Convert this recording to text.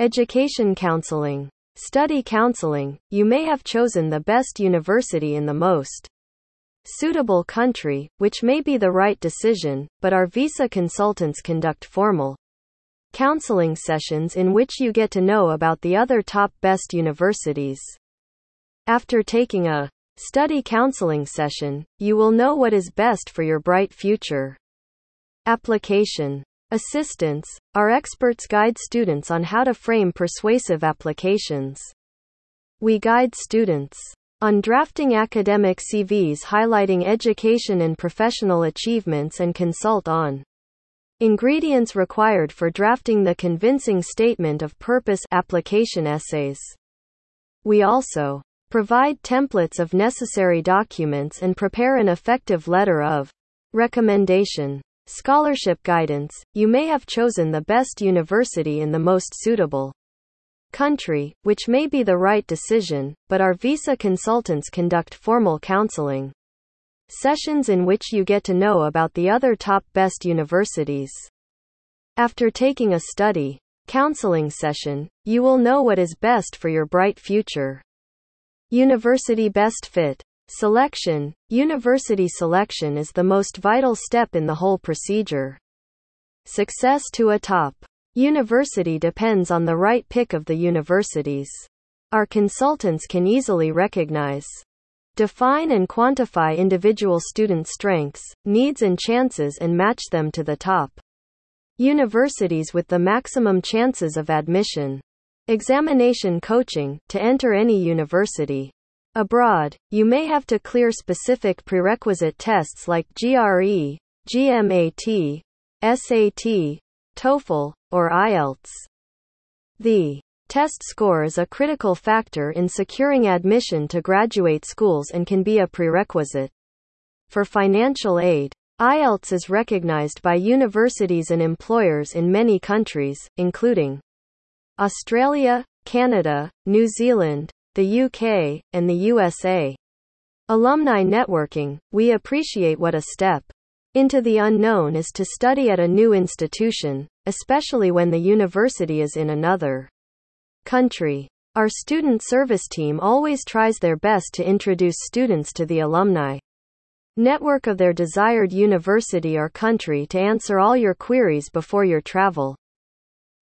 Education counseling. Study counseling. You may have chosen the best university in the most suitable country, which may be the right decision, but our visa consultants conduct formal counseling sessions in which you get to know about the other top best universities. After taking a study counseling session, you will know what is best for your bright future. Application Assistance Our experts guide students on how to frame persuasive applications. We guide students on drafting academic CVs highlighting education and professional achievements and consult on ingredients required for drafting the convincing statement of purpose application essays. We also provide templates of necessary documents and prepare an effective letter of recommendation. Scholarship guidance You may have chosen the best university in the most suitable country, which may be the right decision, but our visa consultants conduct formal counseling sessions in which you get to know about the other top best universities. After taking a study counseling session, you will know what is best for your bright future. University Best Fit Selection University selection is the most vital step in the whole procedure. Success to a top university depends on the right pick of the universities. Our consultants can easily recognize, define, and quantify individual student strengths, needs, and chances and match them to the top universities with the maximum chances of admission. Examination coaching to enter any university. Abroad, you may have to clear specific prerequisite tests like GRE, GMAT, SAT, TOEFL, or IELTS. The test score is a critical factor in securing admission to graduate schools and can be a prerequisite for financial aid. IELTS is recognized by universities and employers in many countries, including Australia, Canada, New Zealand, the UK, and the USA. Alumni networking, we appreciate what a step into the unknown is to study at a new institution, especially when the university is in another country. Our student service team always tries their best to introduce students to the alumni network of their desired university or country to answer all your queries before your travel.